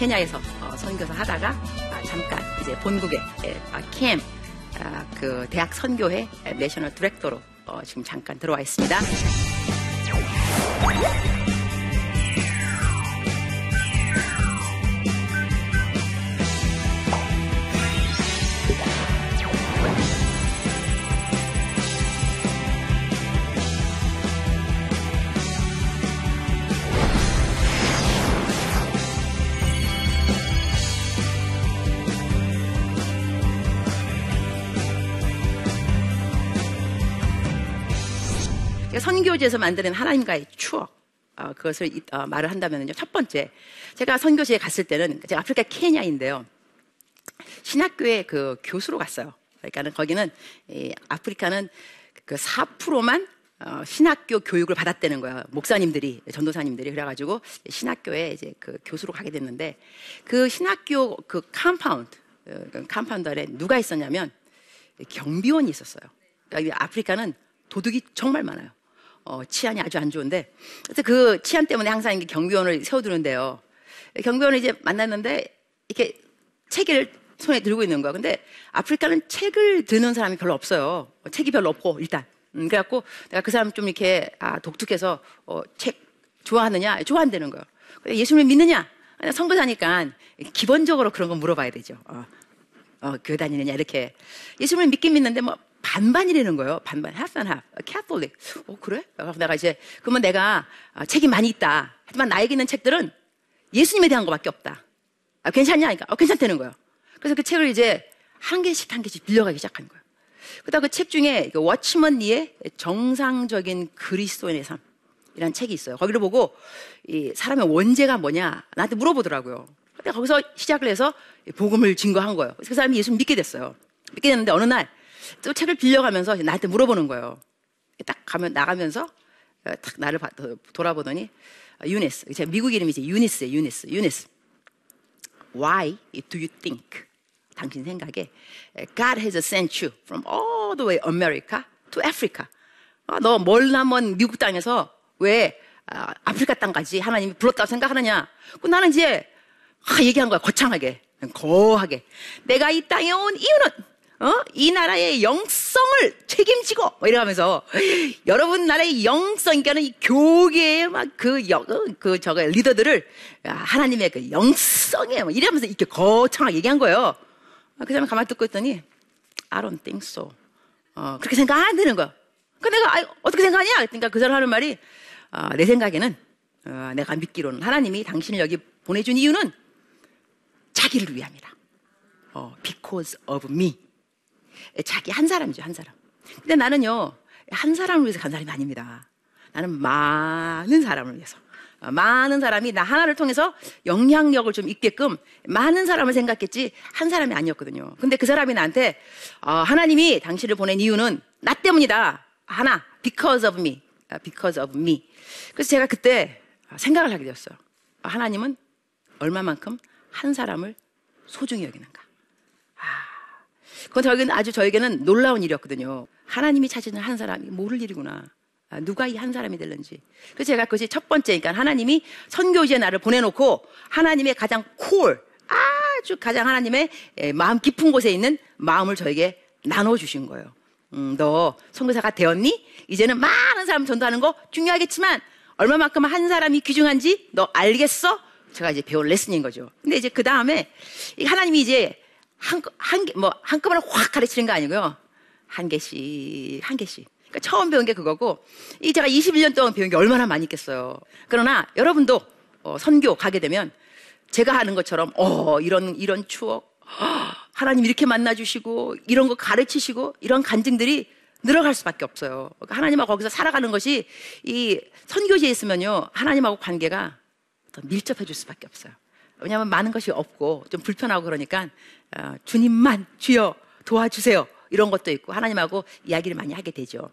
케냐에서 어, 선교사 하다가 아, 잠깐 이제 본국에 아, 캠, 그 대학 선교회 내셔널 디렉터로 어, 지금 잠깐 들어와 있습니다. 선교지에서 만드는 하나님과의 추억 어, 그것을 어, 말을 한다면요. 첫 번째, 제가 선교지에 갔을 때는 제가 아프리카 케냐인데요. 신학교에 그 교수로 갔어요. 그러니까는 거기는 이 아프리카는 그 4%만 어, 신학교 교육을 받았다는 거예요. 목사님들이, 전도사님들이. 그래가지고 신학교에 이제 그 교수로 가게 됐는데 그 신학교 그 compound, 어, 그 compound 아래 누가 있었냐면 경비원이 있었어요. 그러니까 아프리카는 도둑이 정말 많아요. 어, 치안이 아주 안 좋은데 그래서 그 치안 때문에 항상 경비원을 세워두는데요. 경비원을 이제 만났는데 이렇게 책을 손에 들고 있는 거야. 근데 아프리카는 책을 드는 사람이 별로 없어요. 책이 별로 없고 일단. 음, 그래갖고 내가 그 사람 좀 이렇게 아, 독특해서 어, 책 좋아하느냐? 좋아한다는 거예요. 예수님 믿느냐? 선거사니까 기본적으로 그런 거 물어봐야 되죠. 어, 어, 교회 다니느냐 이렇게 예수님을 믿긴 믿는데 뭐 반반이라는 거예요. 반반. half and half. Catholic. 어, 그래? 내가 이제, 그러면 내가 아, 책이 많이 있다. 하지만 나에게 있는 책들은 예수님에 대한 것밖에 없다. 아, 괜찮냐? 그러니까, 어, 괜찮다는 거예요. 그래서 그 책을 이제 한 개씩 한 개씩 빌려가기 시작한 거예요. 그다음 그 책 중에 그 워치먼 리의 정상적인 그리스도인의 삶. 이라는 책이 있어요. 거기를 보고 이 사람의 원죄가 뭐냐 나한테 물어보더라고요. 근데 거기서 시작을 해서 복음을 증거한 거예요. 그 사람이 예수 믿게 됐어요. 믿게 됐는데 어느 날 또 책을 빌려가면서 나한테 물어보는 거예요. 딱 가면 나가면서 어, 딱 나를 돌아보더니 어, 유니스, 제 미국 이름이지 유니스예요. 유니스, 유니스. Why do you think? 당신 생각에 God has sent you from all the way America to Africa. 어, 너 멀나먼 미국 땅에서 왜 아, 아프리카 땅까지 하나님이 불렀다고 생각하느냐? 그 나는 이제 아, 얘기한 거야 거창하게, 거하게. 내가 이 땅에 온 이유는 어? 이 나라의 영성을 책임지고 뭐 이러면서 여러분 나라의 영성 그러니까는 이 교계의 막그 그 저거 리더들을 하나님의 그 영성에 뭐 이러면서 이렇게 거창하게 얘기한 거예요. 그 다음에 가만히 듣고 있더니 I don't think so. 어, 그렇게 생각 안 되는 거야. 그 내가 아, 어떻게 생각하냐? 그러니까 그 사람 하는 말이 어, 내 생각에는 어, 내가 믿기로는 하나님이 당신을 여기 보내준 이유는 자기를 위함이라. 어, because of me. 자기 한 사람이죠, 한 사람. 근데 나는요, 한 사람을 위해서 간 사람이 아닙니다. 나는 많은 사람을 위해서. 어, 많은 사람이 나 하나를 통해서 영향력을 좀 있게끔 많은 사람을 생각했지 한 사람이 아니었거든요. 근데 그 사람이 나한테 어, 하나님이 당신을 보낸 이유는 나 때문이다. 하나, because of me, 어, because of me. 그래서 제가 그때 생각을 하게 되었어요. 하나님은 얼마만큼 한 사람을 소중히 여기는가. 그건 저에게는 아주 저에게는 놀라운 일이었거든요. 하나님이 찾으는 한 사람이 모를 일이구나. 아, 누가 이 한 사람이 될는지. 그래서 제가 그것이 첫 번째, 그러니까 하나님이 선교지에 나를 보내놓고 하나님의 가장 콜, 아주 가장 하나님의 예, 마음 깊은 곳에 있는 마음을 저에게 나눠주신 거예요. 음, 너 선교사가 되었니? 이제는 많은 사람 전도하는 거 중요하겠지만 얼마만큼 한 사람이 귀중한지 너 알겠어? 제가 이제 배운 레슨인 거죠. 근데 이제 그 다음에 하나님이 이제 한, 한, 개, 뭐, 한꺼번에 확 가르치는 거 아니고요. 한 개씩, 한 개씩. 그러니까 처음 배운 게 그거고, 이 제가 21년 동안 배운 게 얼마나 많이 있겠어요. 그러나 여러분도 어, 선교 가게 되면 제가 하는 것처럼, 어, 이런, 이런 추억, 하나님 이렇게 만나주시고, 이런 거 가르치시고, 이런 간증들이 늘어갈 수밖에 없어요. 그러니까 하나님하고 거기서 살아가는 것이 이 선교지에 있으면요, 하나님하고 관계가 더 밀접해질 수밖에 없어요. 왜냐하면 많은 것이 없고 좀 불편하고 그러니까 어, 주님만 주여 도와주세요 이런 것도 있고 하나님하고 이야기를 많이 하게 되죠.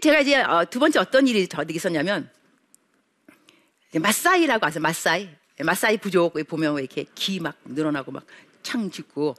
제가 이제 어, 두 번째 어떤 일이 저에게 있었냐면 마사이라고 아세요? 마사이 마사이 부족 보면 왜 이렇게 기 막 늘어나고 막 창 짓고.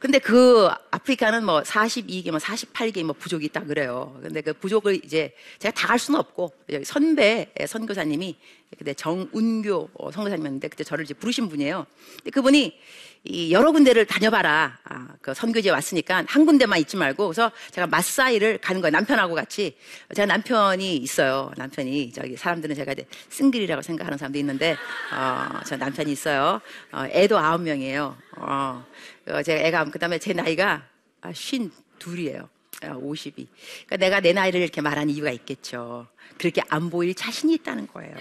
근데 그 아프리카는 뭐 42개, 뭐 48개 뭐 부족이 있다 그래요. 근데 그 부족을 이제 제가 다 갈 수는 없고 여기 선배 선교사님이 그때 정운교 어, 선교사님이었는데 그때 저를 이제 부르신 분이에요. 근데 그분이 이 여러 군데를 다녀봐라. 아, 그 선교지에 왔으니까 한 군데만 있지 말고 그래서 제가 마사이를 가는 거예요. 남편하고 같이. 제가 남편이 있어요. 남편이 저기 사람들은 제가 이제 싱글이라고 생각하는 사람도 있는데 어, 저 남편이 있어요. 어, 애도 아홉 명이에요. 어, 어, 제가 애가 그다음에 제 나이가 아, 쉰 둘이에요. 52. 그러니까 내가 내 나이를 이렇게 말하는 이유가 있겠죠. 그렇게 안 보일 자신이 있다는 거예요.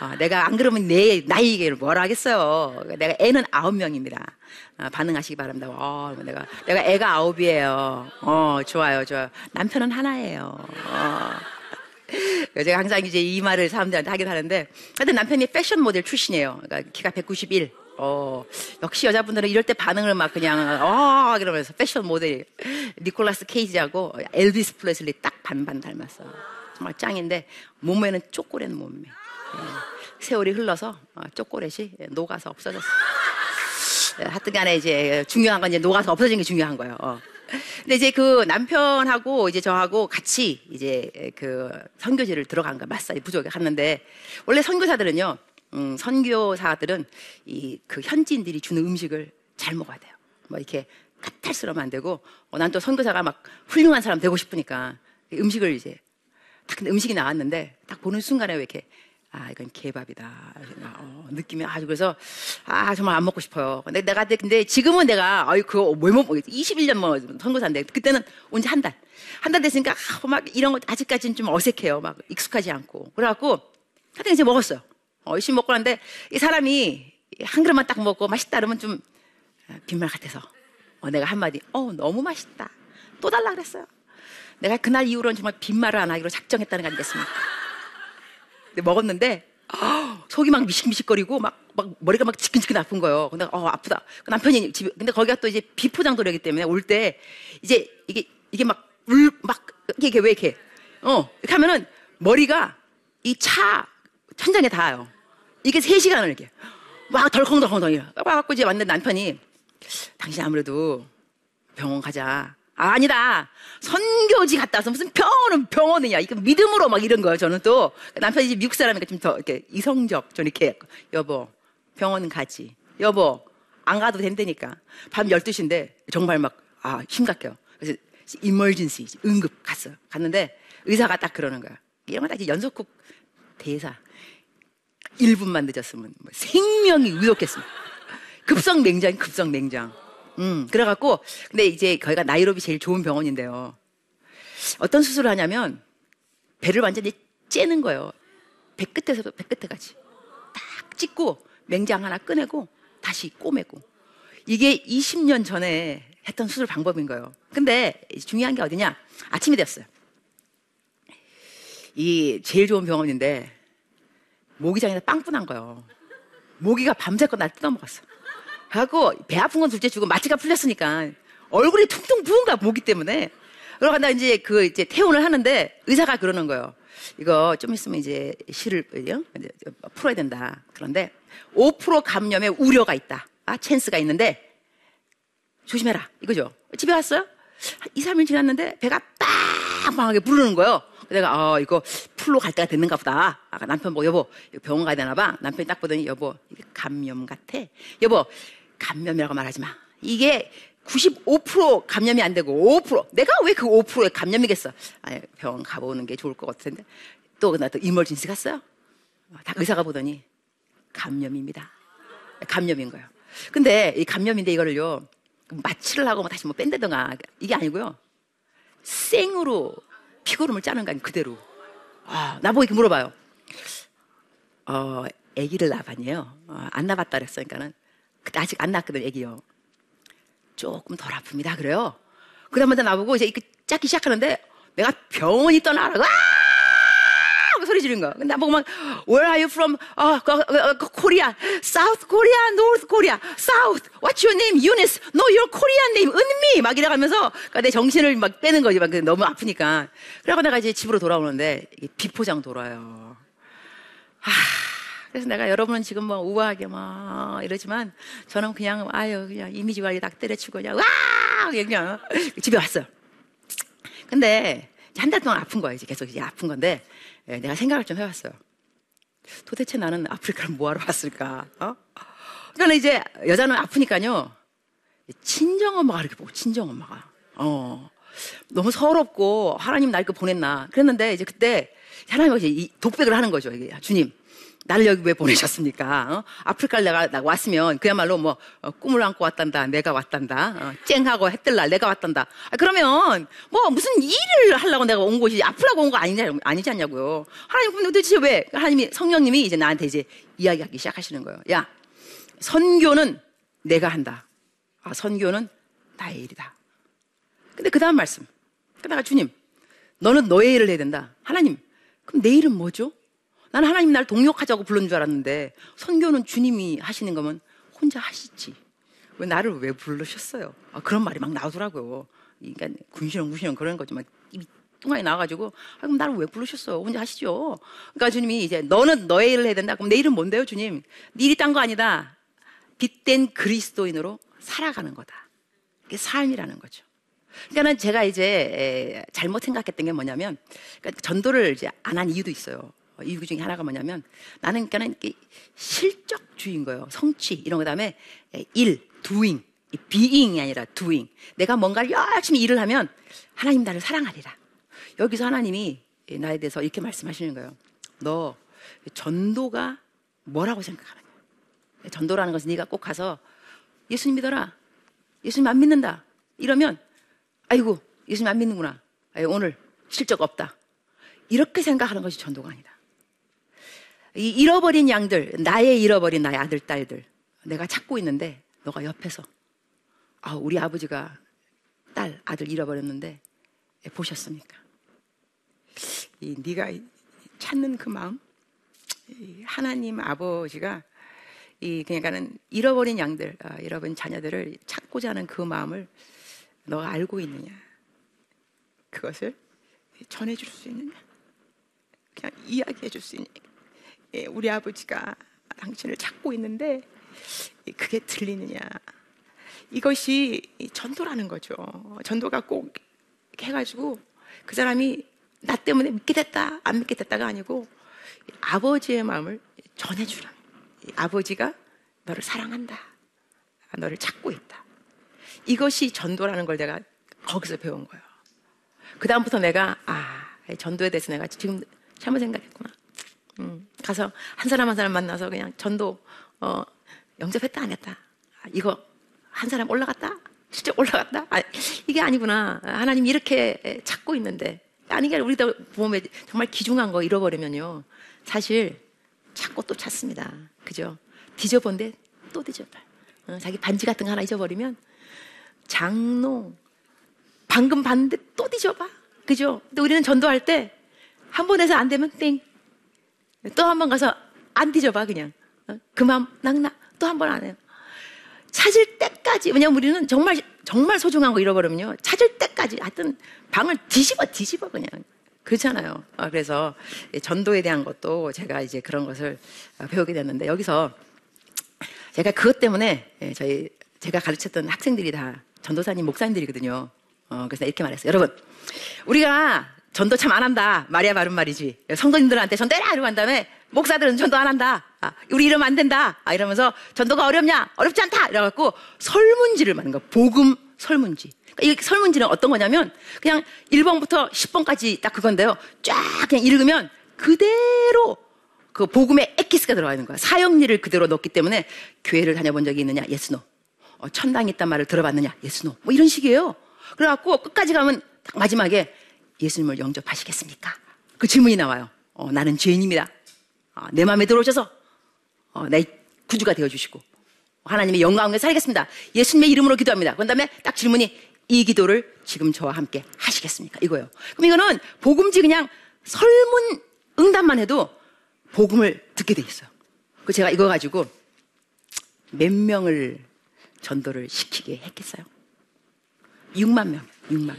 어, 내가 안 그러면 내 나이 얘기를 뭐라 하겠어요. 내가 애는 아홉 명입니다. 어, 반응하시기 바랍니다. 어, 내가 내가 애가 아홉이에요. 어, 좋아요, 좋아요. 남편은 하나예요. 어. 제가 항상 이제 이 말을 사람들한테 하긴 하는데, 하여튼 남편이 패션 모델 출신이에요. 그러니까 키가 191. 어, 역시 여자분들은 이럴 때 반응을 막 그냥, 어, 그러면서 패션 모델. 니콜라스 케이지하고 엘비스 프레슬리 딱 반반 닮았어. 정말 짱인데, 몸매는 쪼꼬렛 몸매. 예. 세월이 흘러서 어, 초콜릿이 녹아서 없어졌어. 예, 하여튼 간에 이제 중요한 건 이제 녹아서 없어진 게 중요한 거예요. 어. 근데 이제 그 남편하고 이제 저하고 같이 이제 그 선교지를 들어간 거 마사지 부족에 갔는데 원래 선교사들은요, 음, 선교사들은 이 그 현지인들이 주는 음식을 잘 먹어야 돼요. 뭐 이렇게 까탈스러우면 안 되고, 어, 난 또 선교사가 막 훌륭한 사람 되고 싶으니까 음식을 이제 딱 근데 음식이 나왔는데 딱 보는 순간에 왜 이렇게 아, 이건 개밥이다. 어, 느낌이 아주 그래서 아, 정말 안 먹고 싶어요. 근데 내가 근데 지금은 내가 아유 그거 왜못 먹 21년 뭐 선거사인데 그때는 온지 한 달. 한 달 됐으니까 아, 막 이런 거 아직까지는 좀 어색해요. 막 익숙하지 않고. 그래 갖고 하여튼 이제 먹었어요. 어, 열심히 먹고 하는데 이 사람이 한 그릇만 딱 먹고 맛있다 그러면 좀 빈말 같아서 어, 내가 한마디 어, 너무 맛있다. 또 달라 그랬어요. 내가 그날 이후로는 정말 빈말을 안 하기로 작정했다는 거 아니겠습니까? 먹었는데 아, 속이 막 미식미식거리고 막, 막 머리가 막 지끈지끈 아픈 거예요. 근데 어 아프다. 그 남편이 집에 근데 거기가 또 이제 비포장 도로이기 때문에 올 때 이제 이게 이게 막 울 막 이게 왜 이렇게 어 이렇게 하면은 머리가 이 차 천장에 닿아요. 이게 세 시간을 이렇게 막 덜컹덜컹덜 와갖고 이제 왔는데 남편이 당신 아무래도 병원 가자. 아, 니다 선교지 갔다 와서 무슨 병원은 병원이냐. 이거 믿음으로 막 이런 거예요. 저는 또 남편이 미국 사람이니까 좀 더 이렇게 이성적. 좀 이렇게 여보 병원 가지. 여보 안 가도 된다니까. 밤 12시인데 정말 막 아, 심각해요. 그래서 이멀진시 응급 갔어요. 갔는데 의사가 딱 그러는 거야. 이런 거다 연속극 대사. 1분만 늦었으면 뭐 생명이 위독했습니다. 급성 맹장, 급성 맹장. 음, 그래갖고, 근데 이제 거기가 나이로비 제일 좋은 병원인데요. 어떤 수술을 하냐면, 배를 완전히 째는 거예요. 배 끝에서도 배 끝에까지. 딱 찍고, 맹장 하나 꺼내고, 다시 꼬매고. 이게 20년 전에 했던 수술 방법인 거예요. 근데 중요한 게 어디냐? 아침이 됐어요. 이 제일 좋은 병원인데, 모기장에다 빵꾸난 거예요. 모기가 밤새껏 날 뜯어먹었어. 하고 배 아픈 건 둘째 주고 마취가 풀렸으니까 얼굴이 퉁퉁 부은가 모기 때문에 그러고 나 이제 그 이제 퇴원을 하는데 의사가 그러는 거예요. 이거 좀 있으면 이제 실을 이제 풀어야 된다. 그런데 5% 감염의 우려가 있다. 아, 찬스가 있는데 조심해라. 이거죠. 집에 왔어요? 2, 3일 지났는데 배가 빵빵하게 부르는 거예요. 내가 아 이거 풀로 갈 때가 됐는가 보다. 아까 남편 보고 여보 병원 가야 되나 봐. 남편이 딱 보더니 여보 이게 감염 같아. 여보 감염이라고 말하지 마. 이게 95% 감염이 안 되고 5% 내가 왜 그 5%에 감염이겠어? 아 병원 가보는 게 좋을 것 같은데 또나또 이멀진시 갔어요. 다 의사가 보더니 감염입니다. 감염인 거예요. 근데 이 감염인데 이거를요 마취를 하고 뭐 다시 뭐 뺀다던가 이게 아니고요 생으로 피고름을 짜는 거 아니 그대로. 아, 나보고 이렇게 물어봐요. 어, 아기를 낳아봤니요? 어, 안 낳았다 그랬으니까는 그때 아직 안 낳았거든, 아기요. 조금 덜 아픕니다. 그래요. 그다음부터 나보고 이제 이렇게 짰기 시작하는데 내가 병원이 떠나라. 와! 소리 지른 거. 근데 나보고 막 Where are you from? 어, 코리아, South Korea, North Korea, South. What's your name? Eunice. No, your Korean name. 은미. 막 이래가면서 그러니까 내 정신을 막 빼는 거지. 막 너무 아프니까. 그래고 내가 이제 집으로 돌아오는데 비포장 돌아요. 아, 그래서 내가 여러분은 지금 뭐 우아하게 막 이러지만 저는 그냥 아유 그냥 이미지 관리 딱 때려치고 그냥 와 그냥 집에 왔어요. 근데 한 달 동안 아픈 거예요. 이제 계속 이제 아픈 건데 예, 내가 생각을 좀 해봤어요. 도대체 나는 아프리카를 뭐하러 왔을까? 어? 그러니까 이제 여자는 아프니까요. 친정 엄마가 이렇게 보고 친정 엄마가 어 너무 서럽고 하나님 날거 보냈나 그랬는데 이제 그때 하나님이 독백을 하는 거죠. 이게 주님 나를 여기 왜 보내셨습니까? 어? 아프리카를 내가, 왔으면 그야말로 뭐 어, 꿈을 안고 왔단다, 내가 왔단다, 어, 쨍하고 해뜰날 내가 왔단다. 아, 그러면 뭐 무슨 일을 하려고 내가 온 곳이 아프라고 온 거 아니냐, 아니지 않냐고요. 하나님 그럼 도대체 왜? 하나님이 성령님이 이제 나한테 이제 이야기하기 시작하시는 거예요. 야, 선교는 내가 한다. 아, 선교는 나의 일이다. 근데 그 다음 말씀. 그다가 주님, 너는 너의 일을 해야 된다. 하나님, 그럼 내 일은 뭐죠? 나는 하나님 날 동력하자고 불른 줄 알았는데 선교는 주님이 하시는 거면 혼자 하시지. 왜 나를 왜 부르셨어요? 아, 그런 말이 막 나오더라고요. 그러니까 군시렁군시렁 그런 거지. 막 입이 뚱하게 나와가지고 아, 그럼 나를 왜 부르셨어요? 혼자 하시죠. 그러니까 주님이 이제 너는 너의 일을 해야 된다. 그럼 내 일은 뭔데요, 주님? 네 일이 딴 거 아니다. 빛된 그리스도인으로 살아가는 거다. 그게 삶이라는 거죠. 그러니까는 제가 이제 잘못 생각했던 게 뭐냐면 그러니까 전도를 이제 안 한 이유도 있어요. 어, 이유 중에 하나가 뭐냐면 나는 그러니까는 실적주의인 거예요. 성취 이런 그다음에 일, doing, being이 아니라 doing. 내가 뭔가를 열심히 일을 하면 하나님 나를 사랑하리라. 여기서 하나님이 나에 대해서 이렇게 말씀하시는 거예요. 너 전도가 뭐라고 생각하느냐? 전도라는 것은 네가 꼭 가서 예수님 믿어라. 예수님 안 믿는다. 이러면 아이고 예수님 안 믿는구나. 아유, 오늘 실적 없다. 이렇게 생각하는 것이 전도가 아니다. 이 잃어버린 양들, 나의 잃어버린 나의 아들, 딸들, 내가 찾고 있는데, 너가 옆에서, 아, 우리 아버지가 딸, 아들 잃어버렸는데, 보셨습니까? 이 네가 찾는 그 마음, 하나님 아버지가 이 그러니까는 잃어버린 양들, 아, 잃어버린 자녀들을 찾고자 하는 그 마음을 너가 알고 있느냐? 그것을 전해줄 수 있느냐? 그냥 이야기해 줄 수 있느냐? 예, 우리 아버지가 당신을 찾고 있는데 그게 들리느냐. 이것이 전도라는 거죠. 전도가 꼭 해가지고 그 사람이 나 때문에 믿게 됐다, 안 믿게 됐다가 아니고 아버지의 마음을 전해주라. 아버지가 너를 사랑한다. 너를 찾고 있다. 이것이 전도라는 걸 내가 거기서 배운 거예요. 그다음부터 내가, 아, 전도에 대해서 내가 지금 잘못 생각했구나. 음, 가서 한 사람 한 사람 만나서 그냥 전도 어, 영접했다 안 했다. 아, 이거 한 사람 올라갔다? 진짜 올라갔다? 아, 이게 아니구나. 하나님 이렇게 찾고 있는데 아니 게 우리도 보험에 정말 기중한 거 잃어버리면요. 사실 찾고 또 찾습니다. 그죠? 뒤져본데 또 뒤져봐. 어, 자기 반지 같은 거 하나 잊어버리면 장로 방금 봤는데 또 뒤져봐. 그죠? 근데 우리는 전도할 때 한 번 해서 안 되면 땡. 또 한 번 가서 안 뒤져봐 그냥 어? 그만 낙나 또한 번 안 해요. 찾을 때까지 왜냐면 우리는 정말 정말 소중한 거 잃어버리면요 찾을 때까지 하여튼 방을 뒤집어 뒤집어 그냥 그렇잖아요. 어, 그래서 전도에 대한 것도 제가 이제 그런 것을 어, 배우게 됐는데 여기서 제가 그것 때문에 예, 저희 제가 가르쳤던 학생들이 다 전도사님 목사님들이거든요. 어, 그래서 이렇게 말했어요. 여러분 우리가 전도 참 안 한다. 말이야 바른 말이지. 성도님들한테 전도해라 이러고 한 다음에 목사들은 전도 안 한다. 아, 우리 이러면 안 된다. 아, 이러면서 전도가 어렵냐? 어렵지 않다. 이래갖고 설문지를 만든 거. 복음 설문지. 그러니까 이 설문지는 어떤 거냐면 그냥 1번부터 10번까지 딱 그건데요. 쫙 그냥 읽으면 그대로 그 복음의 엑기스가 들어가 있는 거야. 사영리를 그대로 넣기 때문에 교회를 다녀본 적이 있느냐? yes no. 어, 천당이 있단 말을 들어봤느냐? yes no. 뭐 이런 식이에요. 그래갖고 끝까지 가면 마지막에 예수님을 영접하시겠습니까? 그 질문이 나와요. 어, 나는 죄인입니다. 어, 내 마음에 들어오셔서 어, 내 구주가 되어주시고 하나님의 영광에 살겠습니다. 예수님의 이름으로 기도합니다. 그 다음에 딱 질문이 이 기도를 지금 저와 함께 하시겠습니까? 이거예요. 그럼 이거는 복음지 그냥 설문 응답만 해도 복음을 듣게 돼 있어요. 그 제가 이거 가지고 몇 명을 전도를 시키게 했겠어요? 6만 명, 6만.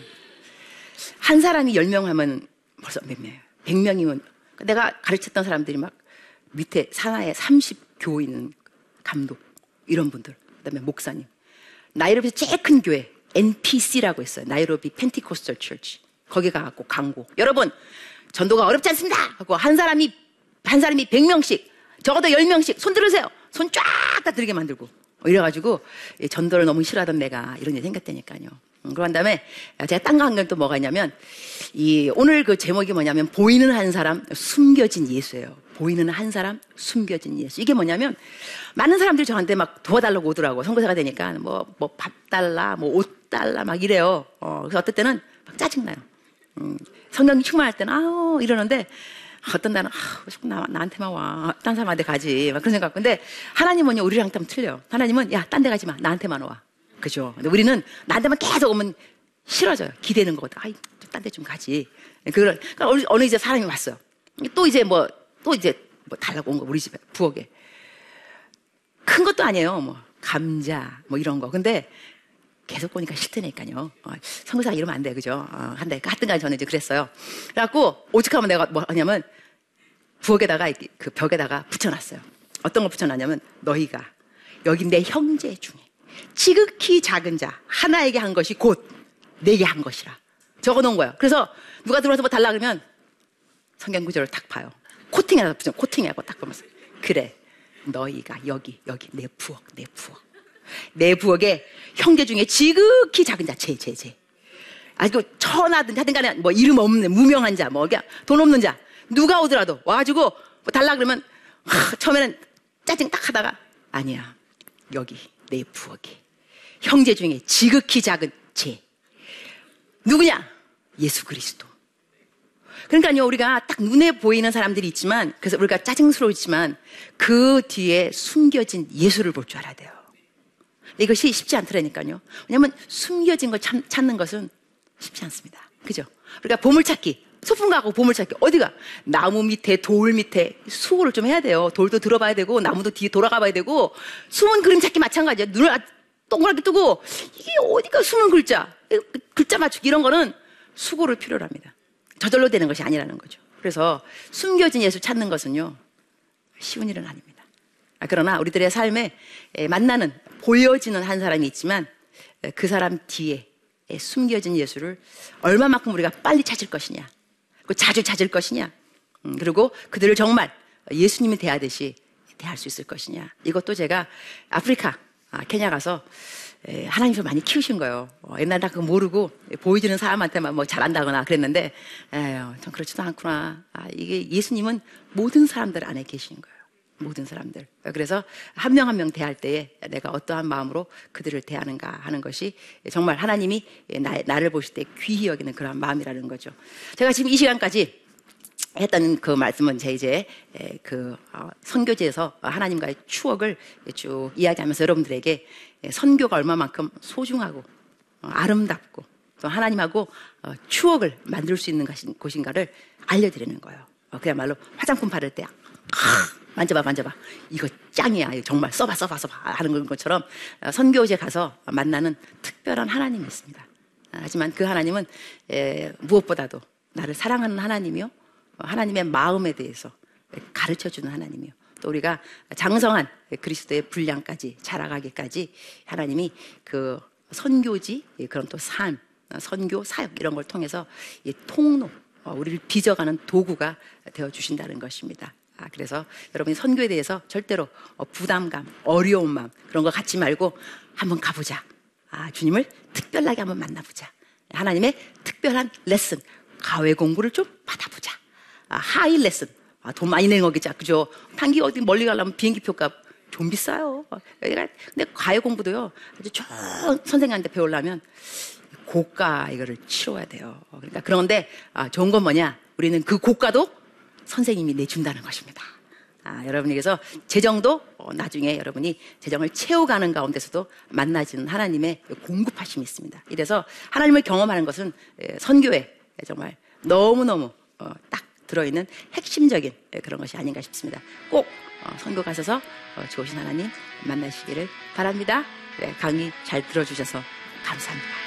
한 사람이 10명 하면 벌써 몇 명이에요? 100명이면 내가 가르쳤던 사람들이 막 밑에 산하에 30교 있는 감독 이런 분들 그다음에 목사님. 나이로비에서 제일 큰 교회 NPC라고 있어요. 나이로비 펜티코스털 철치 거기 가갖고 강고. 여러분 전도가 어렵지 않습니다! 하고 한 사람이 한 사람이 100명씩 적어도 10명씩 손 들으세요! 손 쫙 다 들게 만들고. 이래가지고 전도를 너무 싫어하던 내가 이런 일이 생겼다니까요. 음, 그런 다음에 제가 딴 거 한 건 또 뭐가 있냐면 이 오늘 그 제목이 뭐냐면 보이는 한 사람 숨겨진 예수예요. 보이는 한 사람 숨겨진 예수. 이게 뭐냐면 많은 사람들이 저한테 막 도와달라고 오더라고. 선교사가 되니까 뭐 뭐 밥 달라, 뭐 옷 달라 막 이래요. 어, 그래서 어떨 때는 막 짜증나요. 음, 성경 충만할 때는 아우 이러는데 어떤 날은 아, 자꾸 나, 나한테만 와. 딴 사람한테 가지. 막 그런 생각. 근데 하나님은요, 우리랑 좀 틀려. 하나님은 야, 딴 데 가지 마. 나한테만 와. 그죠? 근데 우리는 나한테만 계속 오면 싫어져요. 기대는 거거든. 아이, 딴 데 좀 가지. 그걸, 그러니까 어느, 어느 이제 사람이 왔어요. 또 이제 뭐, 또 이제 뭐 달라고 온 거, 우리 집에, 부엌에. 큰 것도 아니에요. 뭐, 감자, 뭐 이런 거. 근데 계속 보니까 싫다니까요. 어, 성교사가 이러면 안 돼, 그죠? 어, 한 달, 하여튼간 저는 이제 그랬어요. 그래갖고, 오죽하면 내가 뭐 하냐면, 부엌에다가, 그 벽에다가 붙여놨어요. 어떤 걸 붙여놨냐면, 너희가, 여기 내 형제 중에, 지극히 작은 자 하나에게 한 것이 곧 내게 한 것이라 적어 놓은 거야. 그래서 누가 들어와서 뭐 달라 그러면 성경 구절을 딱 봐요. 코팅해서 붙여 코팅하고 딱 보면서 그래 너희가 여기 여기 내 부엌 내 부엌 내 부엌에 형제 중에 지극히 작은 자제제 제. 아주 천하든 하든 간에 뭐 이름 없는 무명한 자, 뭐 그냥 돈 없는 자 누가 오더라도 와가지고 뭐 달라 그러면 하, 처음에는 짜증 딱 하다가 아니야 여기 내 부엌에 형제 중에 지극히 작은 제 누구냐? 예수 그리스도. 그러니까요, 우리가 딱 눈에 보이는 사람들이 있지만, 그래서 우리가 짜증스러우지만, 그 뒤에 숨겨진 예수를 볼 줄 알아야 돼요. 이것이 쉽지 않더라니까요. 왜냐면 숨겨진 걸 찾, 찾는 것은 쉽지 않습니다. 그죠? 우리가 보물찾기, 소풍 가고 보물찾기, 어디가? 나무 밑에, 돌 밑에 수고를 좀 해야 돼요. 돌도 들어봐야 되고, 나무도 뒤에 돌아가 봐야 되고, 숨은 그림 찾기 마찬가지예요. 눈을 동그랗게 뜨고, 이게 어디가 숨은 글자? 글자 맞추기 이런 거는 수고를 필요로 합니다. 저절로 되는 것이 아니라는 거죠. 그래서 숨겨진 예수 찾는 것은요, 쉬운 일은 아닙니다. 아, 그러나 우리들의 삶에 만나는, 보여지는 한 사람이 있지만 그 사람 뒤에 숨겨진 예수를 얼마만큼 우리가 빨리 찾을 것이냐, 자주 찾을 것이냐, 음, 그리고 그들을 정말 예수님이 대하듯이 대할 수 있을 것이냐. 이것도 제가 아프리카, 아, 케냐 가서 하나님께서 많이 키우신 거예요. 어, 옛날에 다 그거 모르고 보여지는 사람한테만 뭐 잘한다거나 그랬는데, 에휴, 전 그렇지도 않구나. 아, 이게 예수님은 모든 사람들 안에 계신 거예요. 모든 사람들. 그래서 한 명 한 명 대할 때에 내가 어떠한 마음으로 그들을 대하는가 하는 것이 정말 하나님이 나, 를 보실 때 귀히 여기는 그런 마음이라는 거죠. 제가 지금 이 시간까지 했던 그 말씀은 제 이제 그 어, 선교지에서 하나님과의 추억을 쭉 이야기하면서 여러분들에게 선교가 얼마만큼 소중하고 어, 아름답고 또 하나님하고 어, 추억을 만들 수 있는 곳인가를 알려드리는 거예요. 그야말로 화장품 바를 때 만져봐 만져봐 이거 짱이야 정말 써봐 써봐 써봐 하는 것처럼 선교지에 가서 만나는 특별한 하나님이 있습니다. 하지만 그 하나님은 무엇보다도 나를 사랑하는 하나님이요 하나님의 마음에 대해서 가르쳐 주는 하나님이요. 또 우리가 장성한 그리스도의 분량까지 자라가기까지 하나님이 그 선교지 그런 또 삶, 선교 사역 이런 걸 통해서 이 통로 어, 우리를 빚어가는 도구가 되어 주신다는 것입니다. 아, 그래서 여러분이 선교에 대해서 절대로 어, 부담감, 어려운 마음 그런 거 갖지 말고 한번 가보자. 아, 주님을 특별하게 한번 만나보자. 하나님의 특별한 레슨, 가외 공부를 좀 받아보자. 아, 하이 레슨. 아, 돈 많이 내는 거겠죠. 그죠? 단기 어디 멀리 가려면 비행기 표값 좀 비싸요. 근데 과외 공부도요. 아주 좋은 선생님한테 배우려면 고가 이거를 치러야 돼요. 그러니까 그런데 아, 좋은 건 뭐냐? 우리는 그 고가도 선생님이 내준다는 것입니다. 아, 여러분에게서 재정도 어, 나중에 여러분이 재정을 채워가는 가운데서도 만나지는 하나님의 공급하심이 있습니다. 이래서 하나님을 경험하는 것은 선교에 정말 너무너무 어, 딱 들어있는 핵심적인 그런 것이 아닌가 싶습니다. 꼭 어, 선교 가셔서 어, 좋으신 하나님 만나시기를 바랍니다. 네, 강의 잘 들어주셔서 감사합니다.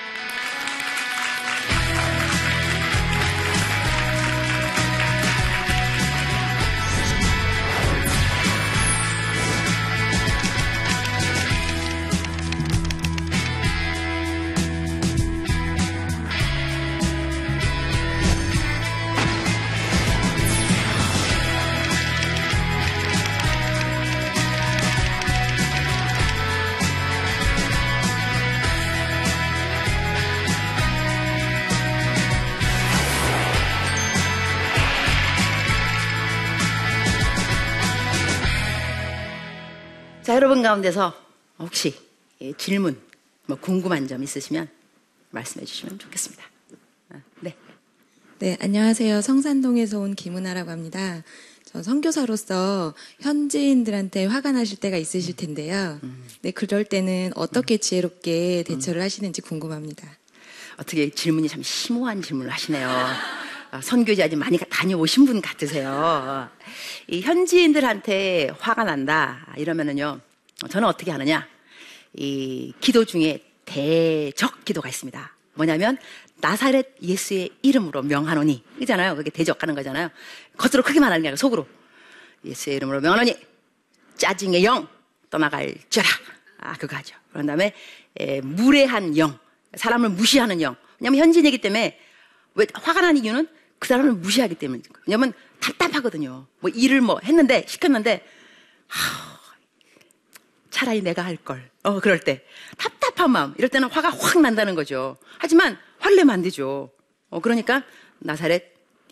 여러분 가운데서 혹시 질문, 뭐 궁금한 점 있으시면 말씀해 주시면 좋겠습니다. 아, 네. 네, 안녕하세요. 성산동에서 온 김은아라고 합니다. 저 선교사로서 현지인들한테 화가 나실 때가 있으실 텐데요. 네, 그럴 때는 어떻게 지혜롭게 대처를 하시는지 궁금합니다. 어떻게 질문이 참 심오한 질문을 하시네요. 아, 선교지 아직 많이 다녀오신 분 같으세요. 이 현지인들한테 화가 난다 이러면은요, 저는 어떻게 하느냐? 이 기도 중에 대적 기도가 있습니다. 뭐냐면 나사렛 예수의 이름으로 명하노니 이잖아요. 그게 대적하는 거잖아요. 겉으로 크게 말하는 게 아니라 속으로 예수의 이름으로 명하노니 짜증의 영 떠나갈지라. 아 그거 하죠. 그런 다음에 에, 무례한 영 사람을 무시하는 영. 왜냐면 현진이기 때문에 왜 화가 난 이유는 그 사람을 무시하기 때문에. 왜냐면 답답하거든요. 뭐 일을 뭐 했는데 시켰는데 하, 차라리 내가 할 걸. 어 그럴 때 답답한 마음. 이럴 때는 화가 확 난다는 거죠. 하지만 화를 내면 안 되죠. 어 그러니까 나사렛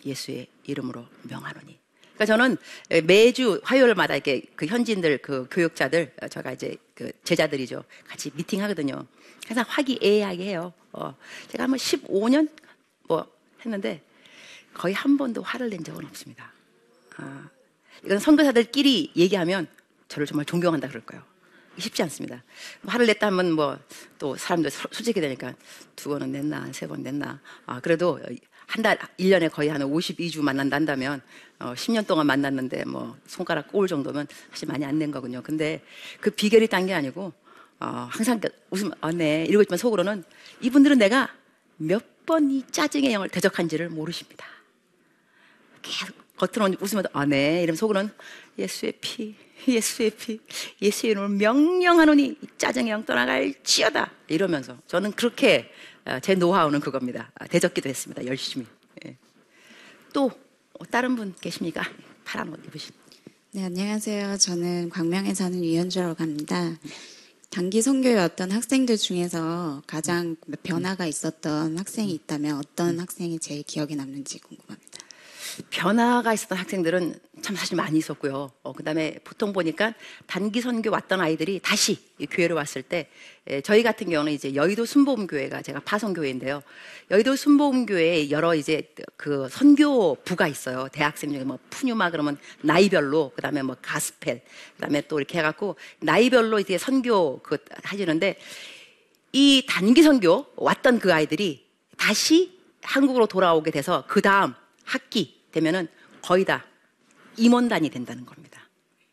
예수의 이름으로 명하노니. 그러니까 저는 매주 화요일마다 이렇게 그 현지인들 그 교육자들 제가 이제 그 제자들이죠. 같이 미팅 하거든요. 항상 화기애애하게 해요. 어, 제가 한번 15년 뭐 했는데 거의 한 번도 화를 낸 적은 없습니다. 아, 이건 선교사들끼리 얘기하면 저를 정말 존경한다 그럴 거예요. 쉽지 않습니다. 화를 냈다 하면 뭐 또 사람들 솔직히 되니까 두 번은 냈나, 세 번 냈나. 아, 그래도 한 달, 1년에 거의 한 52주 만난다 한다면, 어, 10년 동안 만났는데 뭐 손가락 꼬울 정도면 사실 많이 안 낸 거군요. 근데 그 비결이 딴 게 아니고, 어, 항상 웃으면, 아, 네. 이러고 있지만 속으로는 이분들은 내가 몇 번 이 짜증의 영을 대적한지를 모르십니다. 계속 겉으로는 웃으면, 아, 네. 이러면 속으로는 예수의 피, 예수의 피, 예수의 이름을 명령하노니 짜증의 영 떠나갈지어다. 이러면서 저는 그렇게 제 노하우는 그겁니다. 대적기도 했습니다. 열심히. 예. 또 다른 분 계십니까? 파란 옷 입으신. 네, 안녕하세요. 저는 광명에 사는 유현주라고 합니다. 단기 선교에 왔던 학생들 중에서 가장 변화가 있었던 학생이 있다면 어떤 학생이 제일 기억에 남는지 궁금합니다. 변화가 있었던 학생들은 참 사실 많이 있었고요. 어, 그 다음에 보통 보니까 단기 선교 왔던 아이들이 다시 교회로 왔을 때, 에, 저희 같은 경우는 이제 여의도 순복음교회가 제가 파송교회인데요. 여의도 순복음교회에 여러 이제 그 선교부가 있어요. 대학생 중에 뭐 푸뉴마 그러면 나이별로, 그 다음에 뭐 가스펠, 그 다음에 또 이렇게 해갖고 나이별로 이제 선교 그 하시는데 이 단기 선교 왔던 그 아이들이 다시 한국으로 돌아오게 돼서 그 다음 학기 되면은 거의 다 임원단이 된다는 겁니다.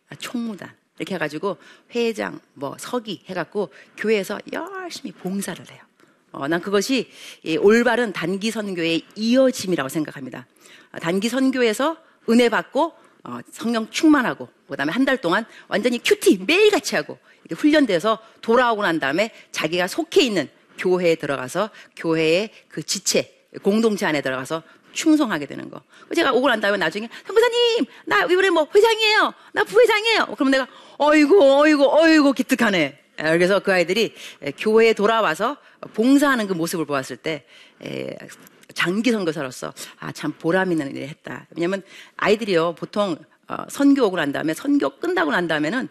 아, 총무단. 이렇게 해가지고 회장, 뭐 서기 해갖고 교회에서 열심히 봉사를 해요. 어, 난 그것이 올바른 단기 선교의 이어짐이라고 생각합니다. 아, 단기 선교에서 은혜 받고 어, 성령 충만하고 그다음에 한 달 동안 완전히 큐티 매일 같이 하고 훈련돼서 돌아오고 난 다음에 자기가 속해 있는 교회에 들어가서 교회의 그 지체 공동체 안에 들어가서 충성하게 되는 거. 제가 오고 난 다음에 나중에 선교사님 나 이번에 뭐 회장이에요. 나 부회장이에요. 그럼 내가 어이구 어이구 어이구 기특하네. 그래서 그 아이들이 교회에 돌아와서 봉사하는 그 모습을 보았을 때 장기 선교사로서 아 참 보람 있는 일을 했다. 왜냐하면 아이들이요 보통 어, 선교 오고 난 다음에 선교 끝나고 난 다음에는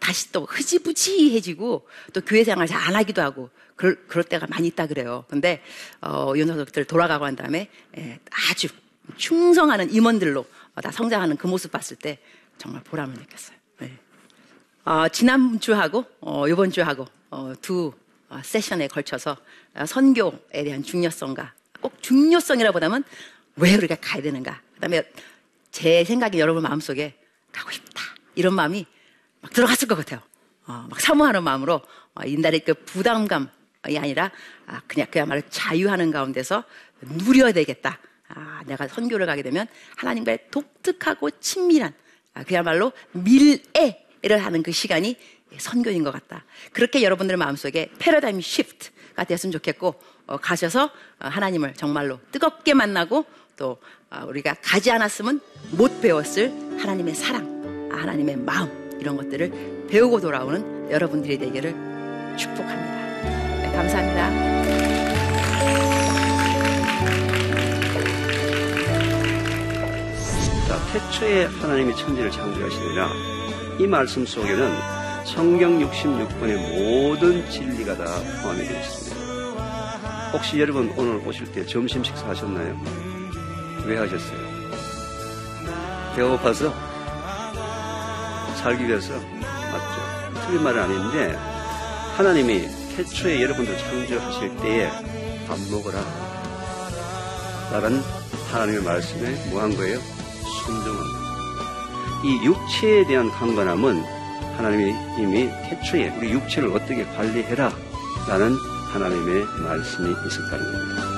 다시 또 흐지부지해지고 또 교회 생활 잘 안 하기도 하고 그럴, 그럴 때가 많이 있다 그래요. 근데 어, 연소들 돌아가고 한 다음에 예, 아주 충성하는 임원들로 어, 다 성장하는 그 모습 봤을 때 정말 보람을 느꼈어요. 네. 어, 지난 주하고 어, 이번 주하고 어, 두 어, 세션에 걸쳐서 어, 선교에 대한 중요성과 꼭 중요성이라보다는 왜 우리가 가야 되는가. 그다음에 제 생각이 여러분 마음속에 가고 싶다 이런 마음이 막 들어갔을 것 같아요. 어, 막 사모하는 마음으로 어, 인달의 그 부담감 이 아니라 아, 그냥 그야말로 자유하는 가운데서 누려야 되겠다. 아, 내가 선교를 가게 되면 하나님과의 독특하고 친밀한 아, 그야말로 밀애를 하는 그 시간이 선교인 것 같다. 그렇게 여러분들의 마음속에 패러다임 시프트가 됐으면 좋겠고 어, 가셔서 어, 하나님을 정말로 뜨겁게 만나고 또 어, 우리가 가지 않았으면 못 배웠을 하나님의 사랑, 아, 하나님의 마음 이런 것들을 배우고 돌아오는 여러분들이 되기를 축복합니다. 감사합니다. 자, 태초에 하나님이 천지를 창조하시니라 이 말씀 속에는 성경 66권의 모든 진리가 다 포함이 되어 있습니다. 혹시 여러분 오늘 오실 때 점심 식사하셨나요? 왜 하셨어요? 배가 고파서? 살기 위해서? 맞죠? 틀린 말은 아닌데 하나님이 태초에 여러분들 창조하실 때에 밥 먹으라 라는 하나님의 말씀에 뭐한 거예요? 순종한 거예요. 이 육체에 대한 강건함은 하나님이 이미 태초에 우리 육체를 어떻게 관리해라 라는 하나님의 말씀이 있었다는 겁니다.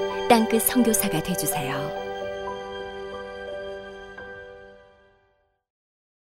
땅끝 선교사가 되주세요.